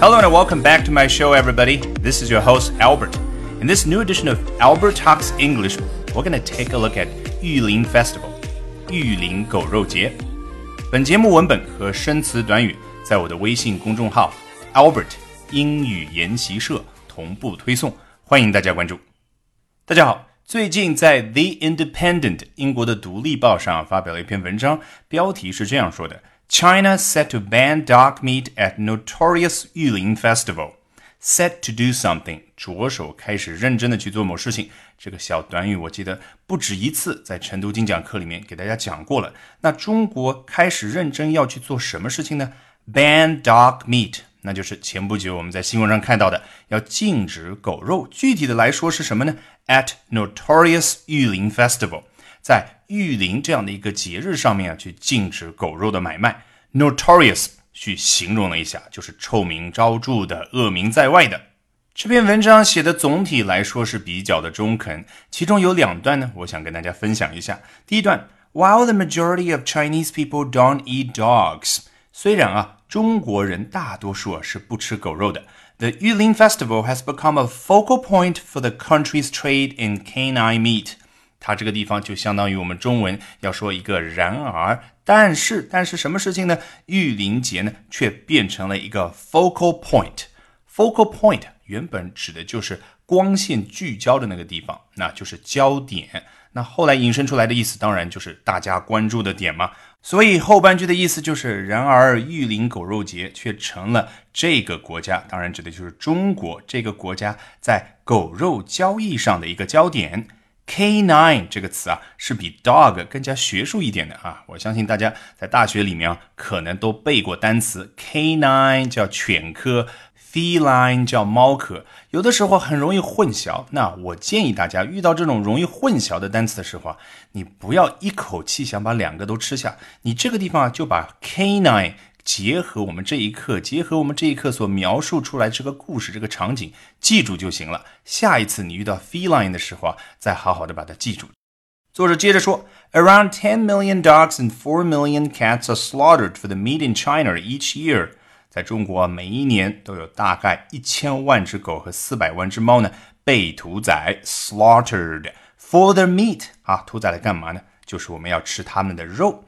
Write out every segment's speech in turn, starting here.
Hello and welcome back to my show, everybody. This is your host, Albert. In this new edition of Albert Talks English, we're going to take a look at 玉林 Festival, 玉林狗肉节。本节目文本和生词短语在我的微信公众号 Albert 英语研习社同步推送，欢迎大家关注。大家好，最近在 The Independent 英国的独立报上发表了一篇文章，标题是这样说的 ：China set to ban dog meat at notorious Ulin Festival。Set to do something，着手开始认真的去做某事情。这个小短语我记得不止一次在晨读精讲课里面给大家讲过了。那中国开始认真要去做什么事情呢？Ban dog meat，那就是前不久我们在新闻上看到的，要禁止狗肉。具体的来说是什么呢？At notorious Ulin Festival，在玉林这样的一个节日上面啊，去禁止狗肉的买卖。Notorious。去形容了一下，就是臭名昭着的、恶名在外的。这篇文章写的总体来说是比较的中肯，其中有两段呢，我想跟大家分享一下。第一段，While the majority of Chinese people don't eat dogs，虽然啊，中国人大多数啊是不吃狗肉的，The Yulin Festival has become a focal point for the country's trade in canine meat。 它这个地方就相当于我们中文要说一个然而。但是，但是什么事情呢？玉林节呢，却变成了一个 focal point。focal point 原本指的就是光线聚焦的那个地方，那就是焦点。那后来引申出来的意思，当然就是大家关注的点嘛。所以后半句的意思就是，然而玉林狗肉节却成了这个国家，当然指的就是中国这个国家在狗肉交易上的一个焦点。Canine 这个词啊，是比 dog 更加学术一点的啊。我相信大家在大学里面啊，可能都背过单词。Canine 叫犬科，feline 叫猫科，有的时候很容易混淆。那我建议大家遇到这种容易混淆的单词的时候啊，你不要一口气想把两个都吃下，你这个地方啊，就把 canine。结合我们这一刻，结合我们这一刻所描述出来这个故事、这个场景，记住就行了。下一次你遇到 feline 的时候啊，再好好的把它记住。作者接着说，Around ten million dogs and four million cats are slaughtered for the meat in China each year。在中国，每一年都有大概一千万只狗和四百万只猫呢被屠宰 （slaughtered for the meat） 啊，屠宰来干嘛呢？就是我们要吃它们的肉。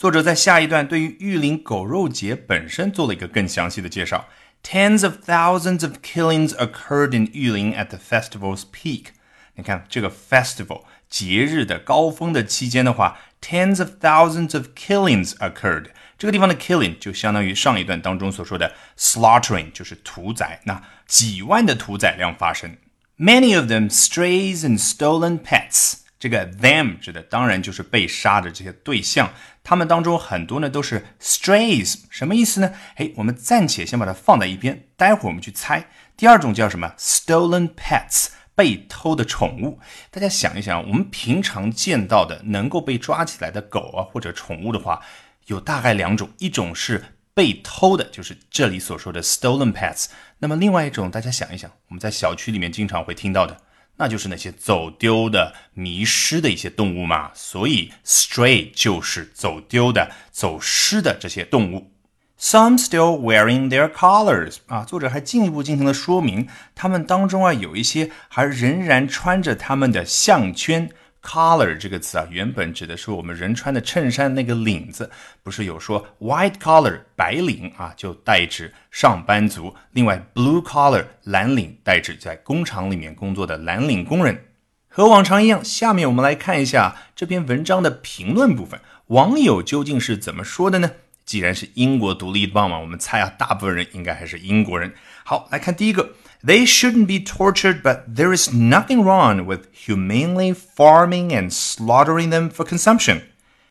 作者在下一段对于玉林狗肉节本身做了一个更详细的介绍。Tens of thousands of killings occurred in Yulin at the festival's peak。你看这个 festival 节日的高峰的期间的话，tens of thousands of killings occurred。这个地方的 killing 就相当于上一段当中所说的 slaughtering，就是屠宰。那几万的屠宰量发生，many of them strays and stolen pets。这个 them 指的当然就是被杀的这些对象，他们当中很多呢都是 strays，什么意思呢？哎，我们暂且先把它放在一边，待会儿我们去猜。第二种叫什么？stolen pets，被偷的宠物。大家想一想，我们平常见到的能够被抓起来的狗啊或者宠物的话，有大概两种，一种是被偷的，就是这里所说的 stolen pets。那么另外一种，大家想一想，我们在小区里面经常会听到的。那就是那些走丢的、迷失的一些动物嘛，所以 stray 就是走丢的、走失的这些动物。Some still wearing their collars 啊，作者还进一步进行了说明，他们当中啊有一些还仍然穿着他们的项圈。Collar 这个词啊，原本指的是我们人穿的衬衫那个领子，不是有说 white collar 白领啊，就代指上班族；另外 blue collar 蓝领代指在工厂里面工作的蓝领工人。和往常一样，下面我们来看一下这篇文章的评论部分，网友究竟是怎么说的呢？既然是英国独立报嘛，我们猜啊，大部分人应该还是英国人。好，来看第一个。They shouldn't be tortured, but there is nothing wrong with humanely farming and slaughtering them for consumption.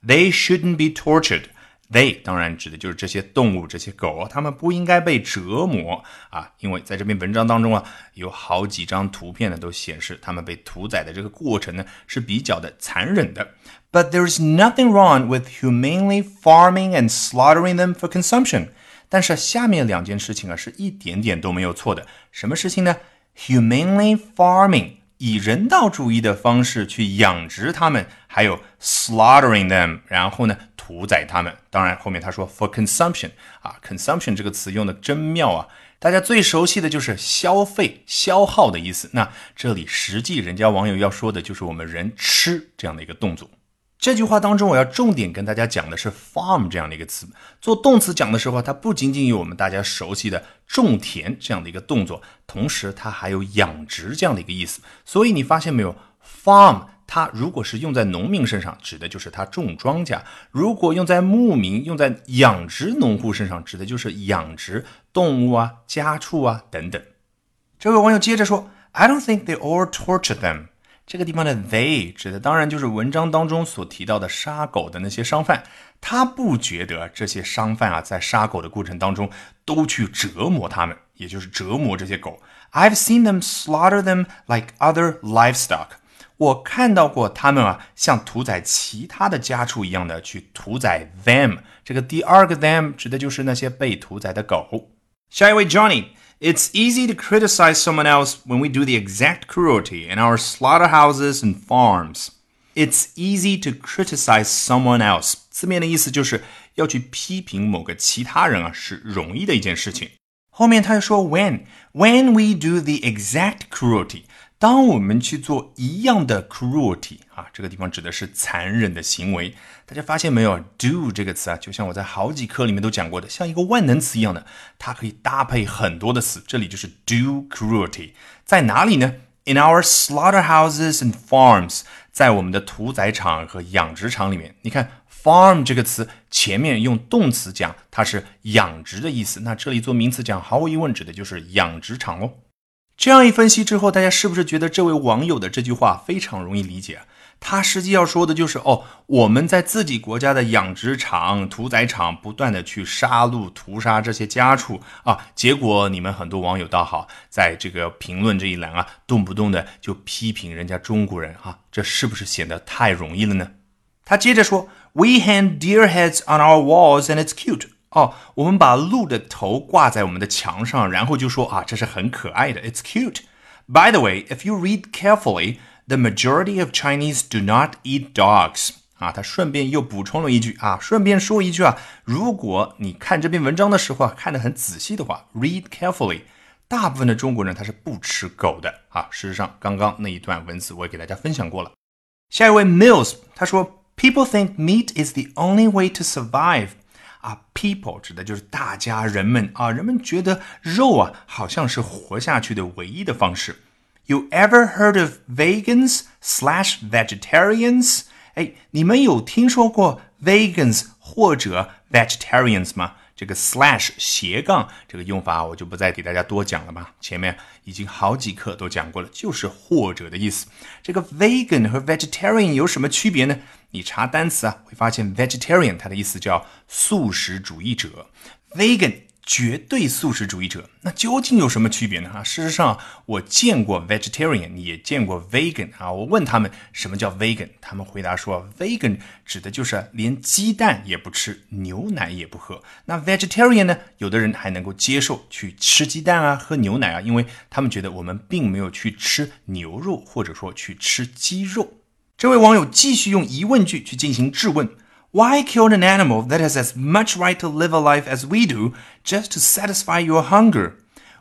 They shouldn't be tortured. They 当然指的就是这些动物，这些狗啊，它们不应该被折磨啊，因为在这篇文章当中啊，有好几张图片呢，都显示它们被屠宰的这个过程呢是比较的残忍的。But there is nothing wrong with humanely farming and slaughtering them for consumption. 但是下面两件事情啊，是一点点都没有错的。什么事情呢？Humanely farming，以人道主义的方式去养殖它们，还有 slaughtering them，然后呢，屠宰它们。当然，后面他说 for consumption，啊，consumption 这个词用的真妙啊。大家最熟悉的就是消费、消耗的意思。那这里实际人家网友要说的就是我们人吃这样的一个动作。这句话当中，我要重点跟大家讲的是 farm 这样的一个词。做动词讲的时候，它不仅仅有我们大家熟悉的种田这样的一个动作，同时它还有养殖这样的一个意思。所以你发现没有，farm 它如果是用在农民身上，指的就是他种庄稼；如果用在牧民、用在养殖农户身上，指的就是养殖动物啊、家畜啊等等。这位网友接着说：“I don't think they all torture them。”这个地方的 they 指的当然就是文章当中所提到的杀狗的那些商贩，他不觉得这些商贩啊在杀狗的过程当中都去折磨他们，也就是折磨这些狗。I've seen them slaughter them like other livestock。我看到过他们啊像屠宰其他的家畜一样的去屠宰 them。这个第二个 them 指的就是那些被屠宰的狗。下一位 Johnny。It's easy to criticize someone else when we do the exact cruelty in our slaughterhouses and farms. It's easy to criticize someone else. 字面的意思就是要去批评某个其他人啊，是容易的一件事情。后面他又说 when when we do the exact cruelty， 当我们去做一样的 cruelty 啊，这个地方指的是残忍的行为。大家发现没有？do 这个词啊，就像我在好几课里面都讲过的，像一个万能词一样的，它可以搭配很多的词。这里就是 do cruelty，在哪里呢？In our slaughterhouses and farms，在我们的屠宰场和养殖场里面。你看 farm 这个词前面用动词讲，它是养殖的意思，那这里做名词讲，毫无疑问指的就是养殖场喽。这样一分析之后，大家是不是觉得这位网友的这句话非常容易理解？他实际要说的就是：哦，我们在自己国家的养殖场、屠宰场不断的去杀戮、屠杀这些家畜啊，结果你们很多网友倒好，在这个评论这一栏啊，动不动的就批评人家中国人啊，这是不是显得太容易了呢？他接着说：We hang deer heads on our walls and it's cute。哦，我们把鹿的头挂在我们的墙上，然后就说啊，这是很可爱的，It's cute. By the way, if you read carefully, the majority of Chinese do not eat dogs. 啊，他顺便又补充了一句啊，顺便说一句啊，如果你看这篇文章的时候啊，看得很仔细的话，read carefully，大部分的中国人他是不吃狗的啊。事实上，刚刚那一段文字我也给大家分享过了。下一位 Mills 他说，People think meat is the only way to survive. 啊，people 指的就是大家人们啊，人们觉得肉啊好像是活下去的唯一的方式。You ever heard of vegans slash vegetarians？哎，你们有听说过 vegans 或者 vegetarians 吗？这个 slash 斜杠这个用法我就不再给大家多讲了吧，前面已经好几课都讲过了，就是或者的意思。这个 vegan 和 vegetarian 有什么区别呢？你查单词啊，会发现 vegetarian 它的意思叫素食主义者，vegan。绝对素食主义者，那究竟有什么区别呢？哈，事实上，我见过 vegetarian，也见过 vegan 啊。我问他们什么叫 vegan，他们回答说，vegan 指的就是连鸡蛋也不吃，牛奶也不喝。那 vegetarian 呢？有的人还能够接受去吃鸡蛋啊，喝牛奶啊，因为他们觉得我们并没有去吃牛肉，或者说去吃鸡肉。这位网友继续用疑问句去进行质问。Why kill an animal that has as much right to live a life as we do just to satisfy your hunger？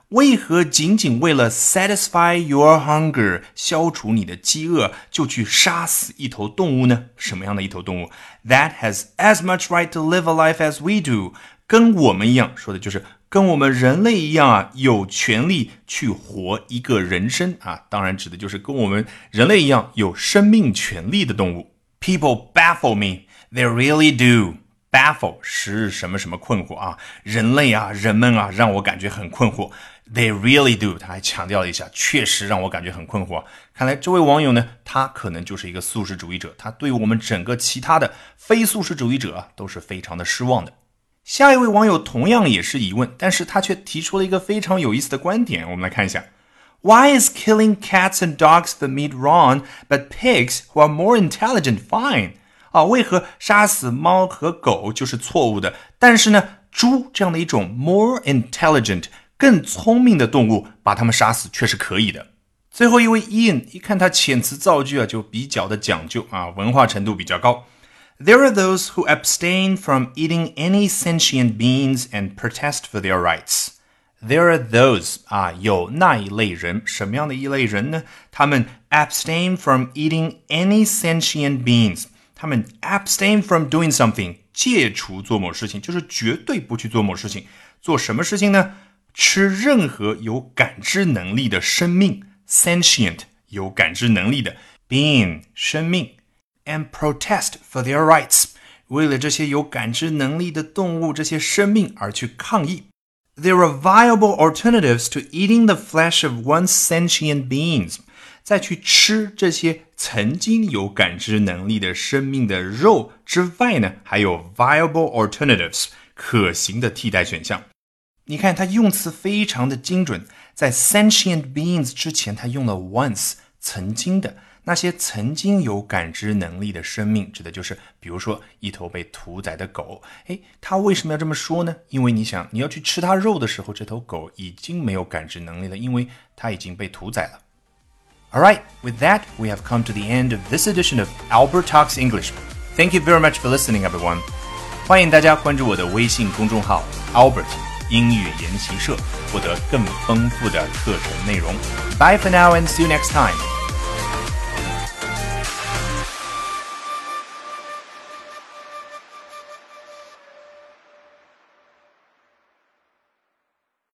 为何仅仅为了 satisfy your hunger 消除你的饥饿，就去杀死一头动物呢？什么样的一头动物？That has as much right to live a life as we do，跟我们一样，说的就是跟我们人类一样啊，有权利去活一个人生啊。当然，指的就是跟我们人类一样有生命权利的动物。People baffle me。 They really do baffle 是什么什么困惑啊？人类啊，人们啊，让我感觉很困惑。They really do，他还强调了一下，确实让我感觉很困惑。看来这位网友呢，他可能就是一个素食主义者，他对我们整个其他的非素食主义者，都是非常的失望的。下一位网友同样也是疑问，但是他却提出了一个非常有意思的观点。我们来看一下：Why is killing cats and dogs the meat wrong, but pigs who are more intelligent fine？啊，为何杀死猫和狗就是错误的？但是呢，猪这样的一种 more intelligent 更聪明的动物，把它们杀死却是可以的。最后一位 Ian 一看他遣词造句啊，就比较的讲究啊，文化程度比较高。There are those who abstain from eating any sentient beings and protest for their rights. There are those 啊，有那一类人，什么样的一类人呢？他们 abstain from eating any sentient beings。 他们 abstain from doing something，戒除做某事情，就是绝对不去做某事情。做什么事情呢？吃任何有感知能力的生命，sentient 有感知能力的 being 生命，and protest for their rights，为了这些有感知能力的动物，这些生命而去抗议。there are viable alternatives to eating the flesh of one's sentient beings。 再去吃这些曾经有感知能力的生命的肉之外呢，还有 viable alternatives 可行的替代选项。你看，它用词非常的精准，在 sentient beings 之前，它用了 once 曾经的。那些曾经有感知能力的生命，指的就是，比如说一头被屠宰的狗。诶，他为什么要这么说呢？因为你想，你要去吃它肉的时候，这头狗已经没有感知能力了，因为它已经被屠宰了。All right, with that, we have come to the end of this edition of Albert Talks English. Thank you very much for listening, everyone. 欢迎大家关注我的微信公众号 Albert 英语研习社，获得更丰富的课程内容。Bye for now and see you next time.